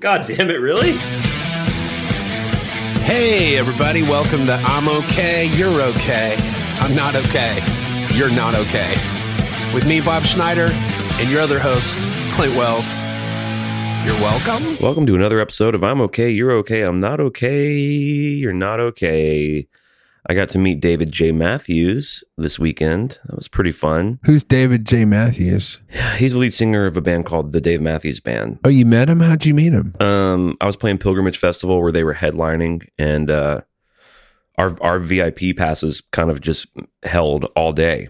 God damn it, really? Hey, everybody, welcome to I'm Okay, You're Okay. I'm not okay. You're not okay. With me, Bob Schneider, and your other host, Clint Wells. You're welcome. Welcome to another episode of I'm Okay, You're Okay, I'm Not Okay, You're Not Okay. I got to meet David J. Matthews this weekend. That was pretty fun. Who's David J. Matthews? He's the lead singer of a band called the Dave Matthews Band. Oh, you met him? How'd you meet him? Um, I was playing Pilgrimage Festival where they were headlining, and uh, our our VIP passes kind of just held all day.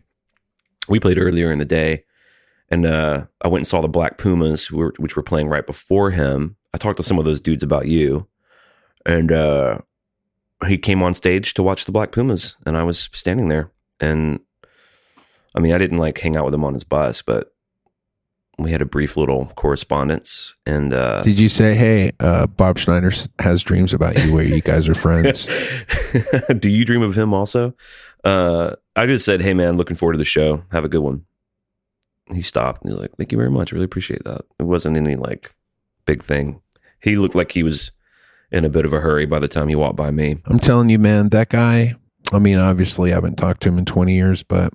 We played earlier in the day, and uh, I went and saw the Black Pumas, who were, which were playing right before him. I talked to some of those dudes about you, and uh, he came on stage to watch the Black Pumas, and I was standing there. And I mean, I didn't like hang out with him on his bus, but we had a brief little correspondence. And uh, Did you say, hey, uh, Bob Schneider has dreams about you where you guys are friends? do you dream of him also? Uh, I just said, hey man, looking forward to the show. Have a good one. He stopped. and He's like, thank you very much. I really appreciate that. It wasn't any like big thing. He looked like he was in a bit of a hurry by the time he walked by me. I'm telling you, man, that guy, I mean, obviously I haven't talked to him in 20 years, but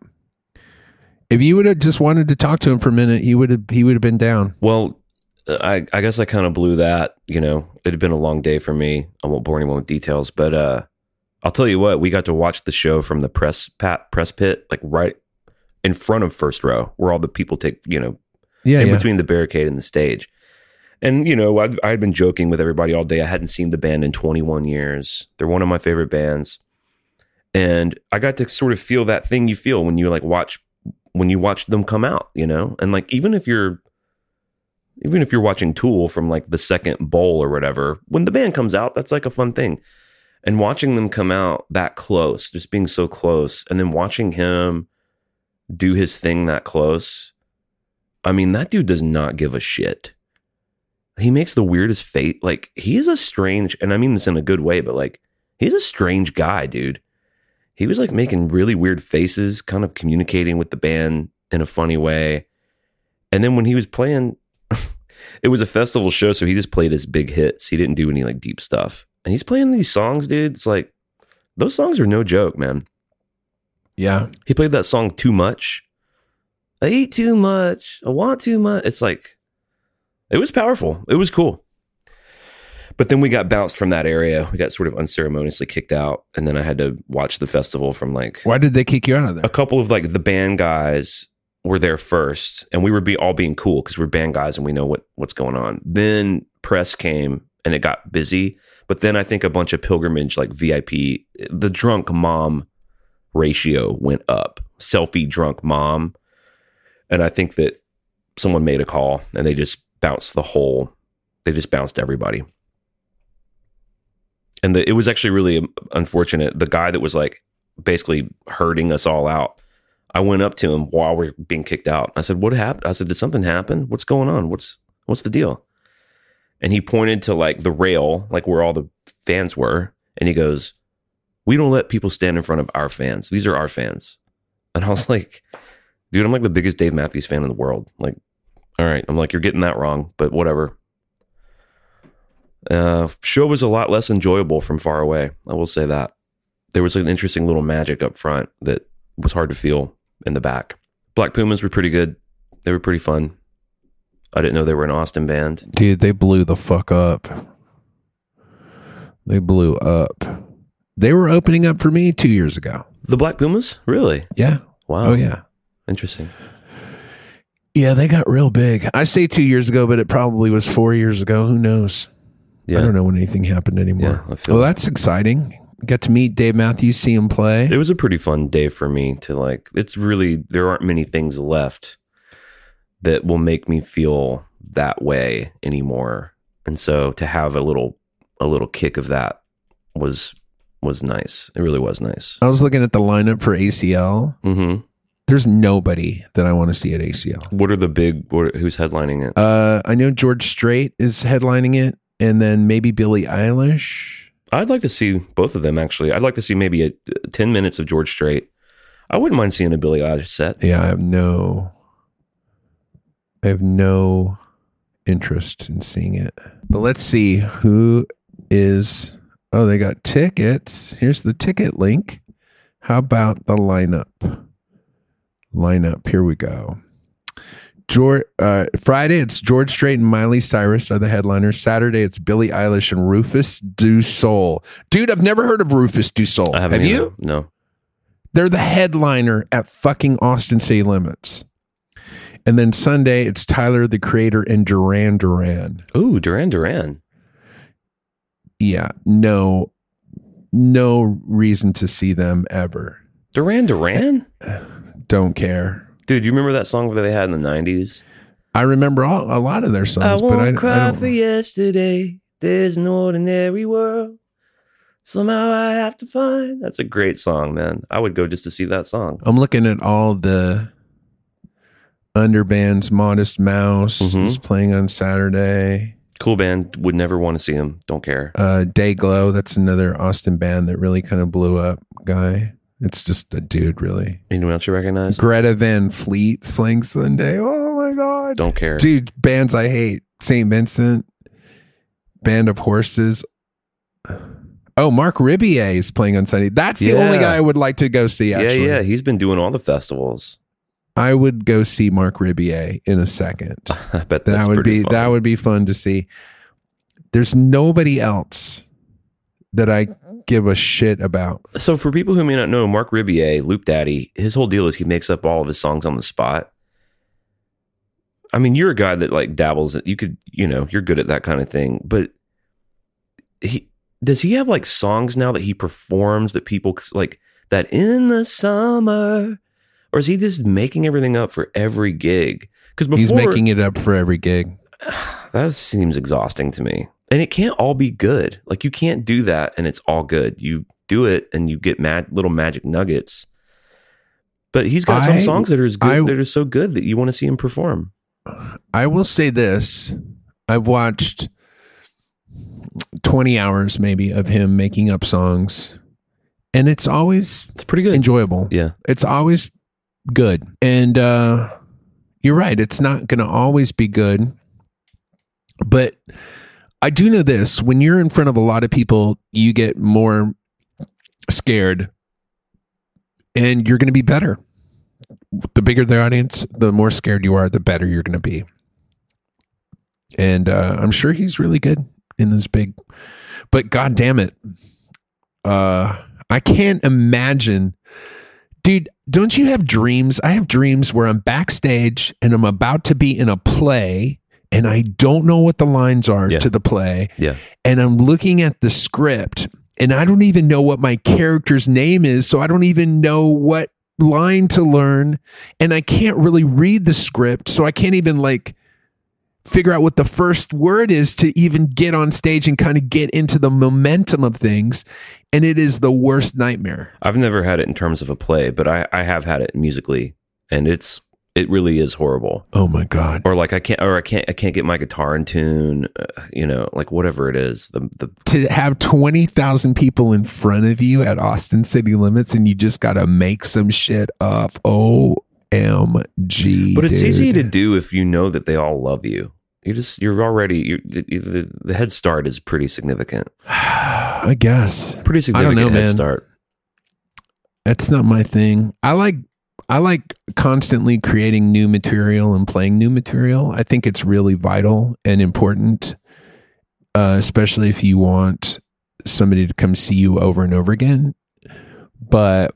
if you would have just wanted to talk to him for a minute, he would have, he would have been down. Well, I, I guess I kind of blew that. You know, it had been a long day for me. I won't bore anyone with details, but uh, I'll tell you what. We got to watch the show from the press pat press pit, like right in front of first row, where all the people take you know Yeah. in yeah. between the barricade and the stage. And you know, I had been joking with everybody all day. I hadn't seen the band in 21 years. They're one of my favorite bands, and I got to sort of feel that thing you feel when you like watch when you watch them come out. You know, and like even if you're even if you're watching Tool from like the second bowl or whatever, when the band comes out, that's like a fun thing. And watching them come out that close, just being so close, and then watching him do his thing that close. I mean, that dude does not give a shit. He makes the weirdest face. Like, he is a strange, and I mean this in a good way, but like, he's a strange guy, dude. He was like making really weird faces, kind of communicating with the band in a funny way. And then when he was playing, it was a festival show, so he just played his big hits. He didn't do any like deep stuff. And he's playing these songs, dude. It's like, those songs are no joke, man. yeah. He played that song too much. I eat too much. I want too much. It's like it was powerful. It was cool. But then we got bounced from that area. We got sort of unceremoniously kicked out, and then I had to watch the festival from like Why did they kick you out of there? a couple of like the band guys were there first, and we were be all being cool because we're band guys and we know what what's going on. Then press came and it got busy, but then I think a bunch of pilgrimage like VIP, the drunk mom ratio went up. Selfie drunk mom, and I think that someone made a call and they just bounced the whole. They just bounced everybody. And the, it was actually really unfortunate. The guy that was like basically hurting us all out. I went up to him while we are being kicked out. I said, "What happened?" I said, "Did something happen? What's going on? What's what's the deal?" And he pointed to like the rail, like where all the fans were, and he goes, "We don't let people stand in front of our fans. These are our fans." And I was like, "Dude, I'm like the biggest Dave Matthews fan in the world. Like, all right, I'm like, you're getting that wrong, but whatever." Uh, show was a lot less enjoyable from far away. I will say that there was an interesting little magic up front that was hard to feel in the back. Black Pumas were pretty good. They were pretty fun. I didn't know they were an Austin band. Dude, they blew the fuck up. They blew up. They were opening up for me two years ago. The Black Pumas? Really? Yeah. Wow. Oh, yeah. Interesting. Yeah, they got real big. I say two years ago, but it probably was four years ago. Who knows? Yeah. I don't know when anything happened anymore. Yeah, I feel well, that's exciting. Got to meet Dave Matthews, see him play. It was a pretty fun day for me to like, it's really, there aren't many things left that will make me feel that way anymore. And so to have a little, a little kick of that was, was nice. It really was nice. I was looking at the lineup for ACL. hmm There's nobody that I want to see at ACL. What are the big, what, who's headlining it? Uh, I know George Strait is headlining it, and then maybe Billie Eilish. I'd like to see both of them actually. I'd like to see maybe a, 10 minutes of George Strait. I wouldn't mind seeing a Billie Eilish set. Yeah, I have no, I have no interest in seeing it. But let's see who is. Oh, they got tickets. Here's the ticket link. How about the lineup? Lineup. Here we go. George, uh, Friday, it's George Strait and Miley Cyrus are the headliners. Saturday, it's Billie Eilish and Rufus Du Sol. Dude, I've never heard of Rufus Du Sol. I haven't Have either. you? No. They're the headliner at fucking Austin City Limits. And then Sunday, it's Tyler the Creator and Duran Duran. Ooh, Duran Duran. Yeah, no, no reason to see them ever. Duran Duran? Don't care. Dude, you remember that song that they had in the 90s? I remember all, a lot of their songs, but I, I don't. Cry for yesterday. There's an ordinary world. Somehow I have to find. That's a great song, man. I would go just to see that song. I'm looking at all the underbands. Modest Mouse Mhm. is playing on Saturday. Cool band. Would never want to see him. Don't care. Uh, Dayglow. That's another Austin band that really kind of blew up. Guy. It's just a dude, really. Anyone else you recognize? Greta Van Fleet's playing Sunday. Oh my god, Don't care. dude! Bands I hate: Saint Vincent, Band of Horses. Oh, Marc Rebillet is playing on Sunday. That's the Yeah. only guy I would like to go see. Actually, Yeah, yeah. He's been doing all the festivals. I would go see Marc Rebillet in a second. I bet that's that would be fun. that would be fun to see. There's nobody else that I give a shit about. So for people who may not know, Marc Rebillet, Loop Daddy, his whole deal is he makes up all of his songs on the spot. I mean, you're a guy that like dabbles. You could, you know, you're good at that kind of thing. But he does he have like songs now that he performs that people like that in the summer, or is he just making everything up for every gig? Because He's making it up for every gig. that seems exhausting to me. And it can't all be good. Like you can't do that and it's all good. You do it and you get mad little magic nuggets. But he's got some songs that are as good I- that are so good that you want to see him perform. I will say this. I've watched 20 hours maybe of him making up songs and it's always It's pretty good. enjoyable. yeah. It's always good. And uh you're right, it's not going to always be good. But I do know this, when you're in front of a lot of people, you get more scared and you're going to be better. The bigger the audience, the more scared you are, the better you're going to be. And uh, I'm sure he's really good in this big, but god damn it. Uh, I can't imagine, dude. Don't you have dreams? I have dreams where I'm backstage and I'm about to be in a play and I don't know what the lines are Yeah. to the play Yeah. and I'm looking at the script and I don't even know what my character's name is. So I don't even know what line to learn. And I can't really read the script. So I can't even like figure out what the first word is to even get on stage and kind of get into the momentum of things. And it is the worst nightmare. I've never had it in terms of a play, but I, I have had it musically and it's it really is horrible. Oh my God. Or like I can't or I can't I can't get my guitar in tune, uh, you know, like whatever it is. The the To have 20,000 people in front of you at Austin City Limits and you just got to make some shit up. OMG. But it's dude. easy to do if you know that they all love you. You just you're already the, the the head start is pretty significant. I guess. Pretty significant I don't know, head man. start. That's not my thing. I like I like constantly creating new material and playing new material. I think it's really vital and important, uh, especially if you want somebody to come see you over and over again. But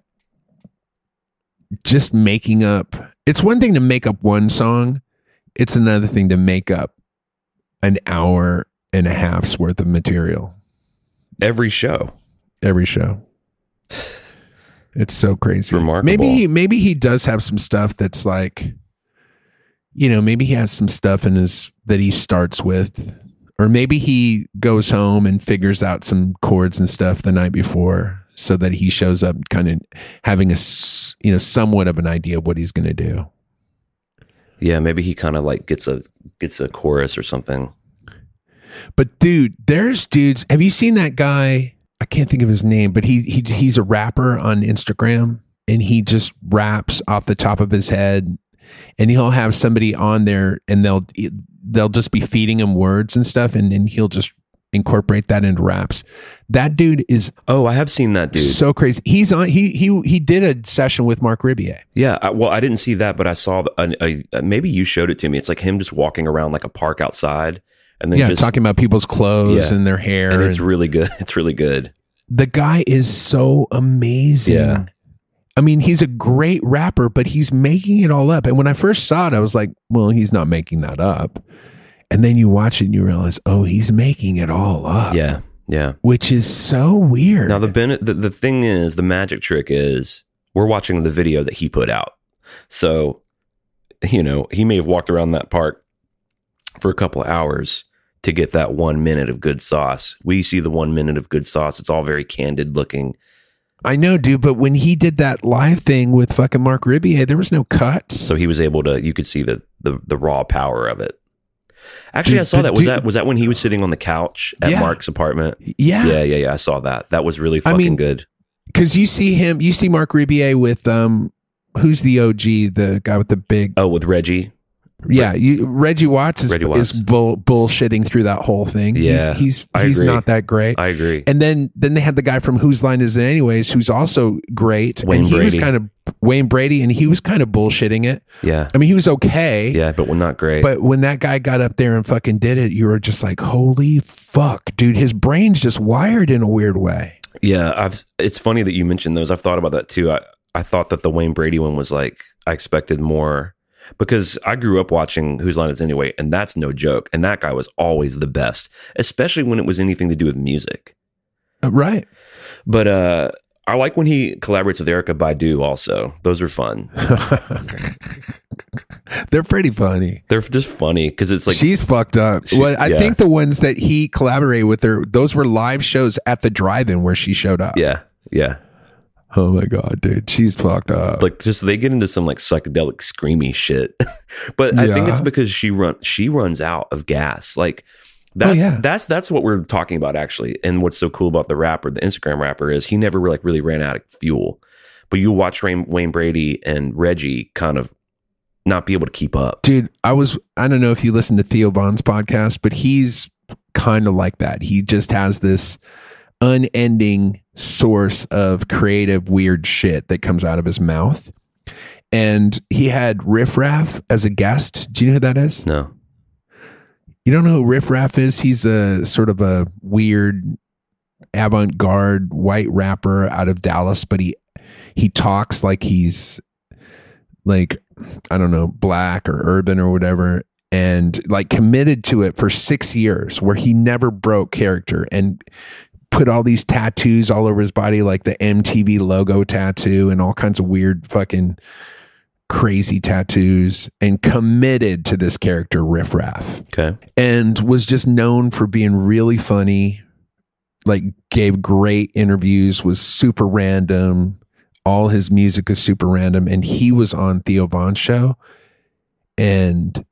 just making up it's one thing to make up one song, it's another thing to make up an hour and a half's worth of material Every show. every show. It's so crazy. remarkable. Maybe he, maybe he does have some stuff that's like, you know, maybe he has some stuff in his that he starts with, or maybe he goes home and figures out some chords and stuff the night before, so that he shows up kind of having a you know somewhat of an idea of what he's going to do. Yeah, maybe he kind of like gets a gets a chorus or something. But dude, there's dudes. Have you seen that guy? I can't think of his name, but he he he's a rapper on Instagram and he just raps off the top of his head and he'll have somebody on there and they'll they'll just be feeding him words and stuff and then he'll just incorporate that into raps. That dude is Oh, I have seen that dude. so crazy. He's on he he he did a session with Marc Rebillet. yeah, I, well, I didn't see that, but I saw a, a, maybe you showed it to me. It's like him just walking around like a park outside, and then Yeah, just talking about people's clothes Yeah. and their hair. and it's and- really good. It's really good. the guy is so amazing. Yeah. I mean, he's a great rapper, but he's making it all up. And when I first saw it, I was like, well, he's not making that up. And then you watch it and you realize, oh, he's making it all up. Yeah, yeah. Which is so weird. Now the, ben- the the thing is, the magic trick is we're watching the video that he put out. So, you know, he may have walked around that park for a couple of hours to get that one minute of good sauce. We see the one minute of good sauce. It's all very candid looking. I know, dude, but when he did that live thing with fucking Marc Rebillet, there was no cuts. So he was able to. You could see the the, the raw power of it. Actually, Dude, I saw that. Was dude- that was that when he was sitting on the couch at Yeah. Mark's apartment? yeah. Yeah, yeah, yeah. I saw that. That was really I fucking mean, good. Because you see him, you see Marc Rebillet with, um, who's the OG, the guy with the big, Oh, with Reggie. Yeah, you, Reggie Watts is, Reggie Watts. is bull, bullshitting through that whole thing. Yeah, he's, he's, he's not that great. I agree. And then then they had the guy from Whose Line Is It Anyways, who's also great. Wayne and he was kind of Wayne Brady, and he was kind of bullshitting it. Yeah, I mean, he was okay. yeah, but not great. But when that guy got up there and fucking did it, you were just like, holy fuck, dude, his brain's just wired in a weird way. Yeah, I've. It's funny that you mentioned those. I've thought about that too. I I thought that the Wayne Brady one was like I expected more because I grew up watching Whose Line Is Anyway, and that's no joke. And that guy was always the best, especially when it was anything to do with music. Uh, right. But uh, I like when he collaborates with Erykah Badu. Also, those are fun. They're pretty funny. They're just funny because it's like She's fucked up. She- well, I yeah. think the ones that he collaborated with her, those were live shows at the drive-in where she showed up. yeah, yeah. Oh my god, dude, she's fucked up. like just they get into some like psychedelic screamy shit. But i think it's because she run she runs out of gas. Like oh, that's Oh, yeah. that's that's what we're talking about actually. And what's so cool about the rapper the instagram rapper is he never like really ran out of fuel. But you watch Wayne, Wayne brady and reggie kind of not be able to keep up. Dude i was i don't know if you listen to theo Von's podcast but he's kind of like that. He just has this unending source of creative weird shit that comes out of his mouth. And he had riff raff as a guest. Do you know who that is? No. You don't know who riff raff is? He's a sort of a weird avant-garde white rapper out of dallas but he he talks like he's like I don't know, black or urban or whatever, and like committed to it for six years where he never broke character. And put all these tattoos all over his body, like the MTV logo tattoo and all kinds of weird fucking crazy tattoos and committed to this character Riff Raff. Okay. And was just known for being really funny like gave great interviews was super random. All his music is super random. And he was on theo Von's show and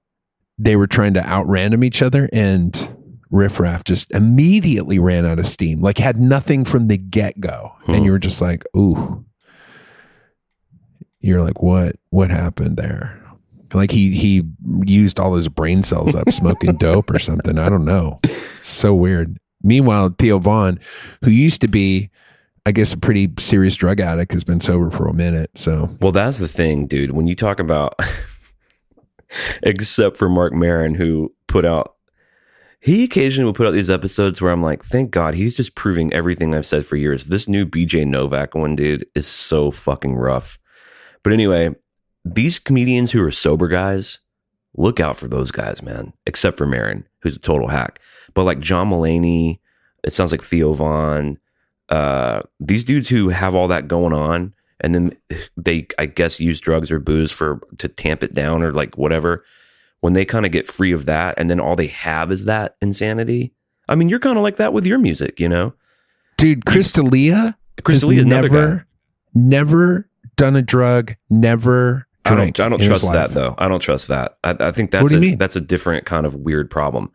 they were trying to out random each other. And riff raff just immediately ran out of steam like had nothing from the get-go. Hmm. and you were just like ooh. You're like what what happened there? Like he he used all his brain cells up smoking dope or something. I don't know. So weird. Meanwhile theo Von who used to be i guess a pretty serious drug addict has been sober for a minute so. Well, that's the thing, dude. When you talk about, except for Marc Maron, who put out, he occasionally will put out these episodes where I'm like, thank God, he's just proving everything I've said for years. This new BJ Novak one, dude, is so fucking rough. But anyway, these comedians who are sober guys, look out for those guys, man. Except for Maron, who's a total hack. But like John Mulaney, it sounds like Theo Von, uh, these dudes who have all that going on, and then they, I guess, use drugs or booze for to tamp it down or like whatever. When they kind of get free of that, and then all they have is that insanity. I mean, you're kind of like that with your music, you know. dude D'Elia has never never done a drug never I don't. I don't trust that though. I don't trust that. I, I think that's What do you a, that's a different kind of weird problem.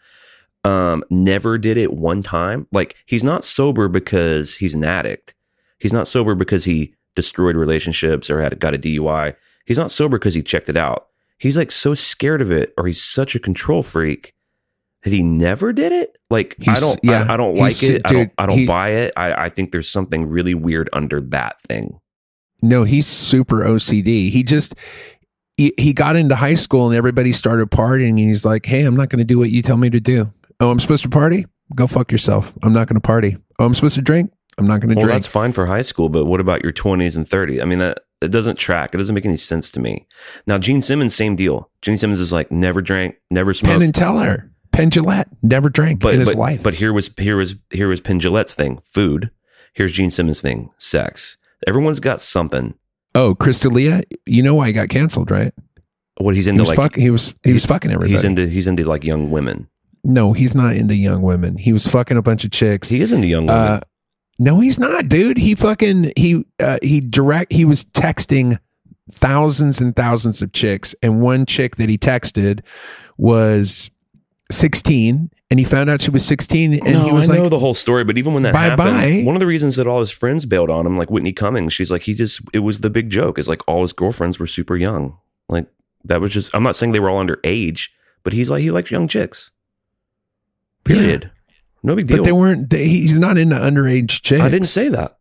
Um, never did it one time. Like he's not sober because he's an addict. He's not sober because he destroyed relationships or had got a DUI. He's not sober because he checked it out. He's like so scared of it or he's such a control freak that he never did it. Like I don't, yeah, I, I don't like he's- it. I don't, I don't he- buy it. I, I think there's something really weird under that thing. No, he's super OCD. He just he, he got into high school and everybody started partying and he's like, "Hey, I'm not going to do what you tell me to do. Oh, I'm supposed to party? Go fuck yourself. I'm not going to party. Oh, I'm supposed to drink? I'm not going to Well, drink." that's fine for high school, but what about your 20s and 30s? I mean, that it doesn't track. It doesn't make any sense to me. Now, Gene Simmons, same deal. Gene Simmons is like never drank, never smoked. Penn and Teller, Penn Jillette, never drank but in his life. but here was here was here was Penn Jillette's thing, food. Here's Gene Simmons' thing, sex. Everyone's got something. oh, Chris D'Elia, you know why he got canceled, right? What he's He into, was like fuck, he was he was fucking everybody. he's into he's into like young women. no, he's not into young women. He was fucking a bunch of chicks. He is into young women. Uh, no, he's not, dude. He fucking he uh, he direct he was texting thousands and thousands of chicks, and one chick that he texted was sixteen, and he found out she was sixteen, and no, he was I know the whole story, but even when that Bye-bye. happened, one of the reasons that all his friends bailed on him, like Whitney Cummings, she's like, he just it was the big joke. Is like all his girlfriends were super young. Like that was just. I'm not saying they were all underage, but he's like he likes young chicks. Period. No big deal. but they weren't. They, he's not into underage chicks. I didn't say that.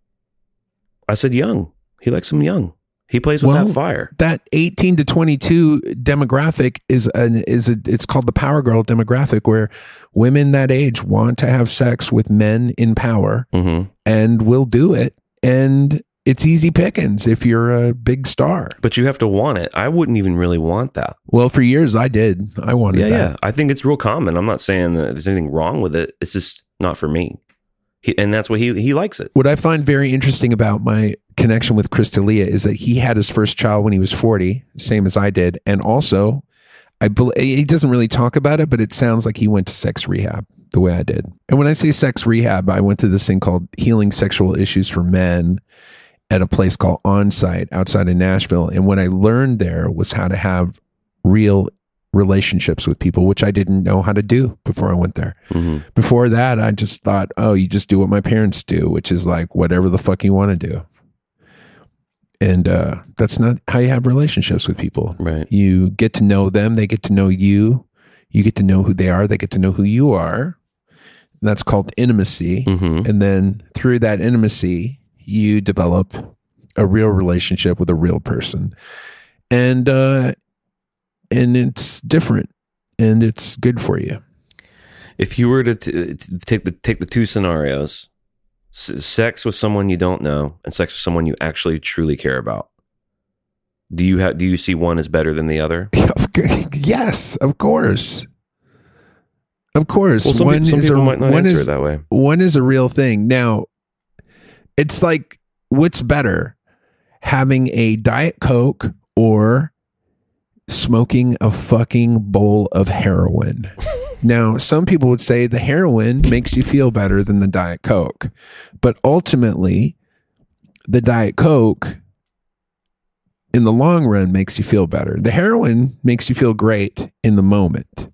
I said young. He likes them young. He plays with Well, that fire. that 18 to 22 demographic is an is a it's called the power girl demographic where women that age want to have sex with men in power hmm and will do it and it's easy pickings if you're a big star But you have to want it. I wouldn't even really want that. well for years i did i wanted Yeah, that yeah. I think it's real common. I'm not saying that there's anything wrong with it. It's just not for me. He, and that's what he he likes it. what i find very interesting about my connection with Chris D'Elia is that he had his first child when he was 40 same as i did and also i bel he doesn't really talk about it but it sounds like he went to sex rehab the way i did and when i say sex rehab i went to this thing called healing sexual issues for men at a place called onsite outside of nashville and what i learned there was how to have real relationships with people which i didn't know how to do before i went there hmm before that, I just thought, oh, you just do what my parents do, which is like whatever the fuck you want to do. And uh, that's not how you have relationships with people. Right. You get to know them, they get to know you. You get to know who they are, they get to know who you are. And that's called intimacy. hmm And then through that intimacy, you develop a real relationship with a real person. And uh, and it's different and it's good for you. If you were to, t- to take the take the two scenarios, s- sex with someone you don't know and sex with someone you actually truly care about, do you have do you see one as better than the other? yes, of course. Of course. Well, some, one some is people a, might not answer is, it that way. one is a real thing. Now, it's like what's better, having a Diet Coke or smoking a fucking bowl of heroin? now, some people would say the heroin makes you feel better than the Diet Coke, but ultimately, the Diet Coke in the long run makes you feel better. The heroin makes you feel great in the moment.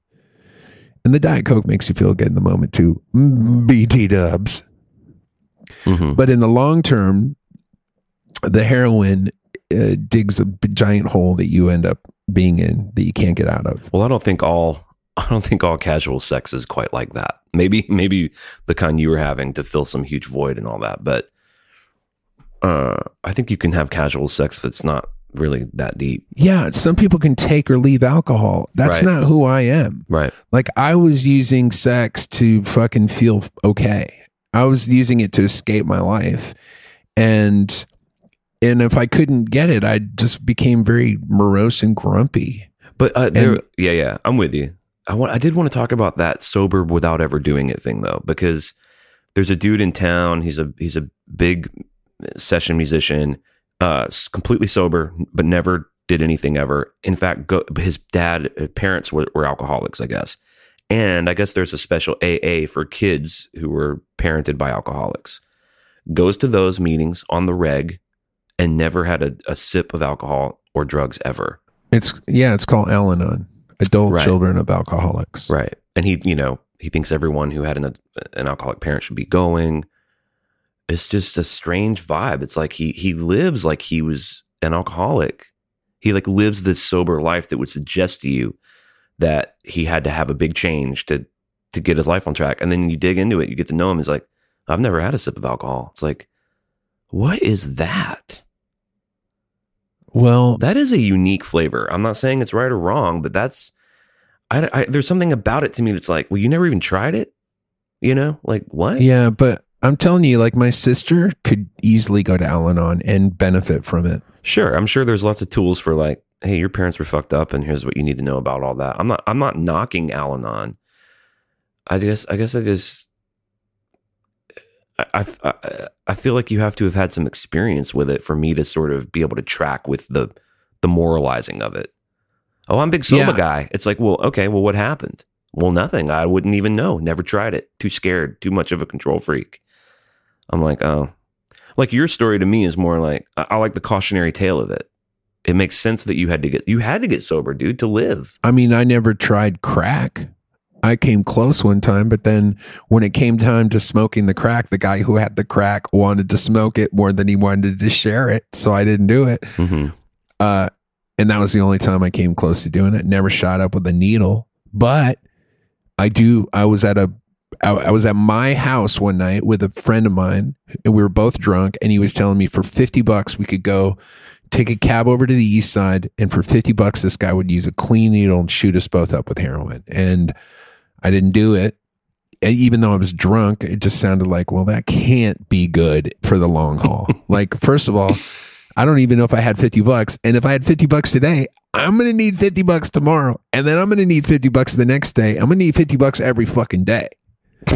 And the Diet Coke makes you feel good in the moment too. BT dubs. Hmm But in the long term, the heroin uh, digs a giant hole that you end up being in that you can't get out of. Well, I don't think all I don't think all casual sex is quite like that. Maybe maybe the kind you were having to fill some huge void and all that, but uh, I think you can have casual sex that's not really that deep. Yeah, some people can take or leave alcohol. That's Right. not who I am. Right. Like I was using sex to fucking feel okay. I was using it to escape my life. And and if I couldn't get it, I just became very morose and grumpy. But uh, there, And- yeah, yeah, I'm with you. I want, I did want to talk about that sober without ever doing it thing though, because there's a dude in town. He's a he's a big session musician, uh, completely sober, but never did anything ever. In fact, go, his dad, uh, parents were, were alcoholics, I guess, and I guess there's a special AA for kids who were parented by alcoholics. Goes to those meetings on the reg, and never had a, a sip of alcohol or drugs ever. It's yeah, it's called Al-Anon, adult Right. children of alcoholics. Right. And he, you know, he thinks everyone who had an an alcoholic parent should be going. It's just a strange vibe. It's like he he lives like he was an alcoholic He like lives this sober life that would suggest to you that he had to have a big change to to get his life on track. And then you dig into it, you get to know him. He's like, I've never had a sip of alcohol. It's like, what is that? Well, That is a unique flavor. I'm not saying it's right or wrong, but that's I, I there's something about it to me that's like, well, you never even tried it. You know, like what? yeah, but I'm telling you, like my sister could easily go to Al Anon and benefit from it. Sure, I'm sure there's lots of tools for like, hey, your parents were fucked up, and here's what you need to know about all that. I'm not, I'm not knocking Al-Anon. I guess, I guess, I just, I, I, I- feel like you have to have had some experience with it for me to sort of be able to track with the, the moralizing of it. Oh, I'm a big soba Yeah. guy. It's like, well, okay, well, what happened? Well, nothing. I wouldn't even know. Never tried it. Too scared. Too much of a control freak. I'm like, oh, like your story to me is more like I, I like the cautionary tale of it. It makes sense that you had to get you had to get sober, dude, to live. I mean, I never tried crack. I came close one time, but then when it came time to smoking the crack, the guy who had the crack wanted to smoke it more than he wanted to share it. So I didn't do it. Mm-hmm. Uh, and that was the only time I came close to doing it. Never shot up with a needle, but I do. I was at a, I, I was at my house one night with a friend of mine, and we were both drunk. And he was telling me for fifty bucks we could go take a cab over to the east side, and for fifty bucks this guy would use a clean needle and shoot us both up with heroin. And I didn't do it. And even though I was drunk, it just sounded like, well, that can't be good for the long haul. like, first of all, I don't even know if I had 50 bucks. And if I had 50 bucks today, I'm going to need 50 bucks tomorrow. And then I'm going to need 50 bucks the next day. I'm going to need 50 bucks every fucking day.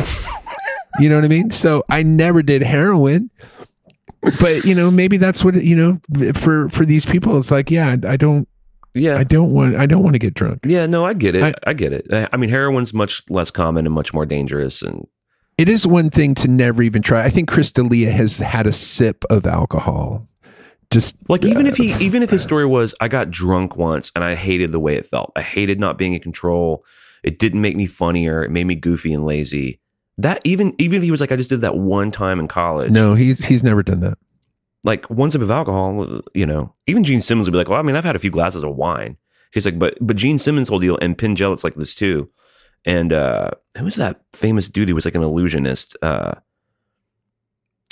you know what I mean? So I never did heroin. But, you know, maybe that's what, you know, for for these people it's like, yeah, I don't Yeah. I don't want I don't want to get drunk. yeah, no, I get it. I, I- get it. I, I mean, heroin's much less common and much more dangerous and It is one thing to never even try. I think Chris D'Elia has had a sip of alcohol. Just like even if he uh, even if his story was I got drunk once and I hated the way it felt. I hated not being in control. It didn't make me funnier. It made me goofy and lazy. That even even if he was like I just did that one time in college. no, he's he's never done that. Like one sip of alcohol, you know, even Gene Simmons would be like, well, I mean, I've had a few glasses of wine. He's like, but but Gene Simmons' whole deal and Jillette's like this too. And uh who was that famous dude who was like an illusionist? Uh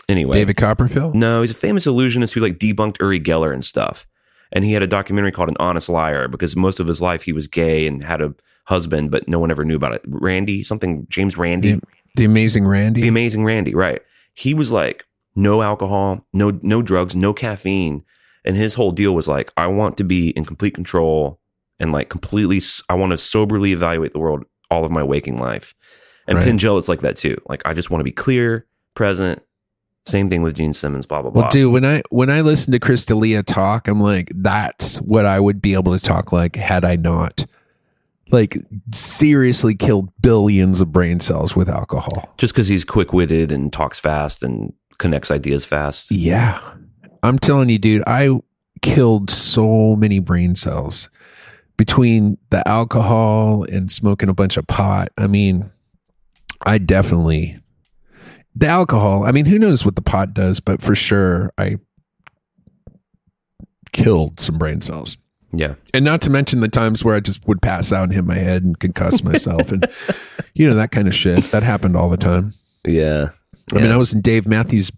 anyway. David Copperfield? No, he's a famous illusionist who like debunked Uri Geller and stuff. And he had a documentary called An Honest Liar because most of his life he was gay and had a husband, but no one ever knew about it. Randi, something James Randi. The, the amazing Randi. The Amazing Randi, right? He was like, no alcohol, no no drugs, no caffeine, and his whole deal was like, I want to be in complete control and like completely. I want to soberly evaluate the world all of my waking life. And Right. Jillette's like that too. Like, I just want to be clear, present. Same thing with Gene Simmons. Blah blah blah. well, dude, when I when I listen to Chris D'Elia talk, I'm like, that's what I would be able to talk like had I not like seriously killed billions of brain cells with alcohol. just because he's quick witted and talks fast and connects ideas fast. Yeah. I'm telling you, dude, I killed so many brain cells between the alcohol and smoking a bunch of pot. I mean, I definitely the alcohol, I mean, who knows what the pot does, but for sure I killed some brain cells. Yeah. And not to mention the times where I just would pass out and hit my head and concuss myself and you know that kind of shit. That happened all the time. Yeah. I mean, I was in Dave Matthews'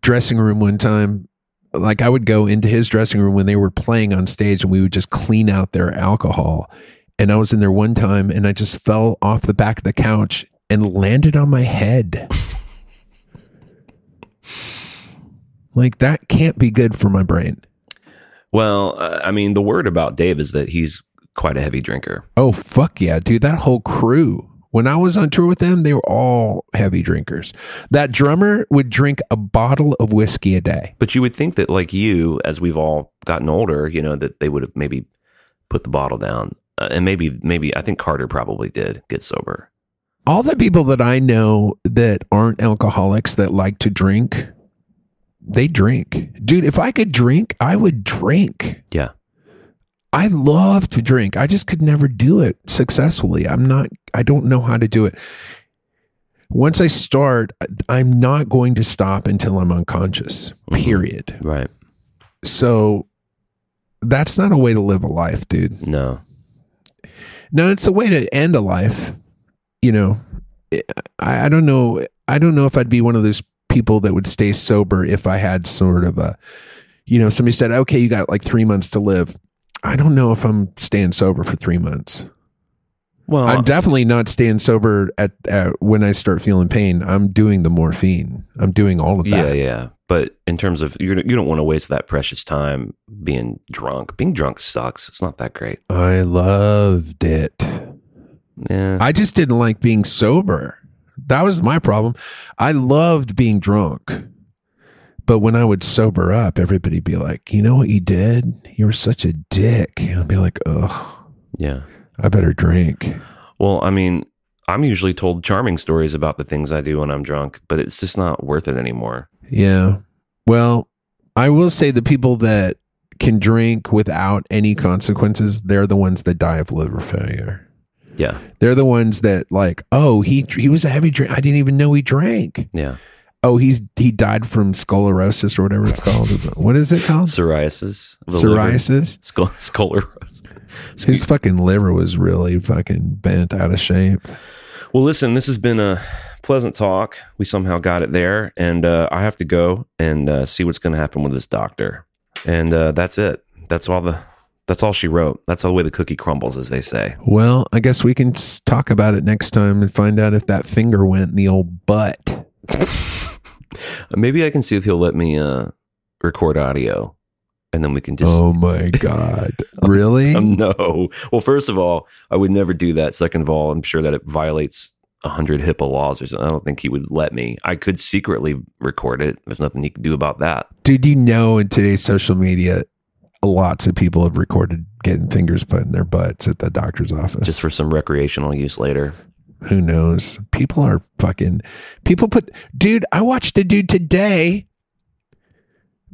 dressing room one time. Like, I would go into his dressing room when they were playing on stage and we would just clean out their alcohol. And I was in there one time and I just fell off the back of the couch and landed on my head. like, that can't be good for my brain. Well, uh, I mean, the word about Dave is that he's quite a heavy drinker. Oh, fuck yeah, dude. That whole crew. When I was on tour with them, they were all heavy drinkers. That drummer would drink a bottle of whiskey a day. But you would think that, like you, as we've all gotten older, you know, that they would have maybe put the bottle down. Uh, and maybe, maybe, I think Carter probably did get sober. all the people that I know that aren't alcoholics that like to drink, they drink. Dude, if I could drink, I would drink. Yeah. I love to drink. I just could never do it successfully. I'm not, I don't know how to do it. Once I start, I'm not going to stop until I'm unconscious, mm-hmm. period. Right. So that's not a way to live a life, dude. No. No, it's a way to end a life. You know, I, I don't know. I don't know if I'd be one of those people that would stay sober if I had sort of a, you know, somebody said, okay, you got like three months to live. I don't know if I'm staying sober for three months. Well, I'm definitely not staying sober at, at when I start feeling pain. I'm doing the morphine. I'm doing all of that. yeah. Yeah. But in terms of you, you don't want to waste that precious time being drunk. Being drunk sucks. It's not that great. I loved it. Yeah. I just didn't like being sober. That was my problem. I loved being drunk. But when I would sober up, everybody'd be like, you know what you did? You were such a dick. And I'd be like, ugh, yeah. I better drink. Well, I mean, I'm usually told charming stories about the things I do when I'm drunk, but it's just not worth it anymore. Yeah. Well, I will say the people that can drink without any consequences, they're the ones that die of liver failure. Yeah. They're the ones that like, oh, he he was a heavy drink. I didn't even know he drank. Yeah. Oh, he's he died from sclerosis or whatever it's called. what is it called? Psoriasis. of the liver. Psoriasis. Skull, sclerosis. His fucking liver was really fucking bent out of shape. Well, listen, this has been a pleasant talk. We somehow got it there, and uh, I have to go and uh, see what's going to happen with this doctor. And uh, that's it. That's all the. That's all she wrote. That's all the way the cookie crumbles, as they say. Well, I guess we can talk about it next time and find out if that finger went in the old butt. Maybe I can see if he'll let me uh, record audio, and then we can just. oh my god! really? Um, no. Well, first of all, I would never do that. Second of all, I'm sure that it violates a hundred HIPAA laws or something. I don't think he would let me. I could secretly record it. There's nothing he could do about that. Dude, you know, in today's social media, lots of people have recorded getting fingers put in their butts at the doctor's office. Just for some recreational use later. Who knows? People are fucking. People put. Dude, I watched a dude today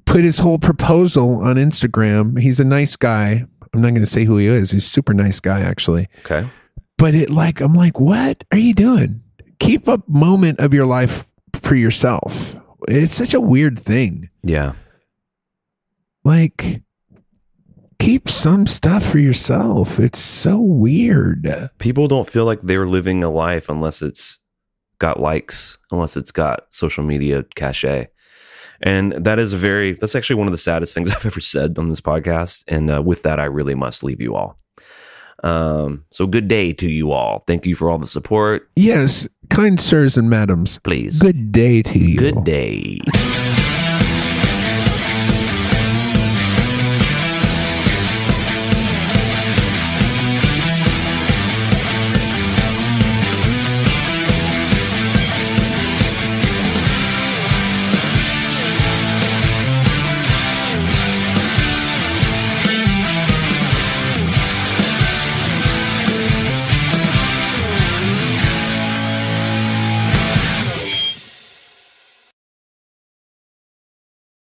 put his whole proposal on Instagram. He's a nice guy. I'm not going to say who he is. He's a super nice guy, actually. Okay. But it like, I'm like, what are you doing? Keep a moment of your life for yourself. It's such a weird thing. Yeah. Like, keep some stuff for yourself. It's so weird. People don't feel like they're living a life unless it's got likes, unless it's got social media cachet. And that is a very, that's actually one of the saddest things I've ever said on this podcast. And uh, with that, I really must leave you all. Um, so good day to you all. Thank you for all the support. Yes, kind sirs and madams, Please. good day to you. Good day.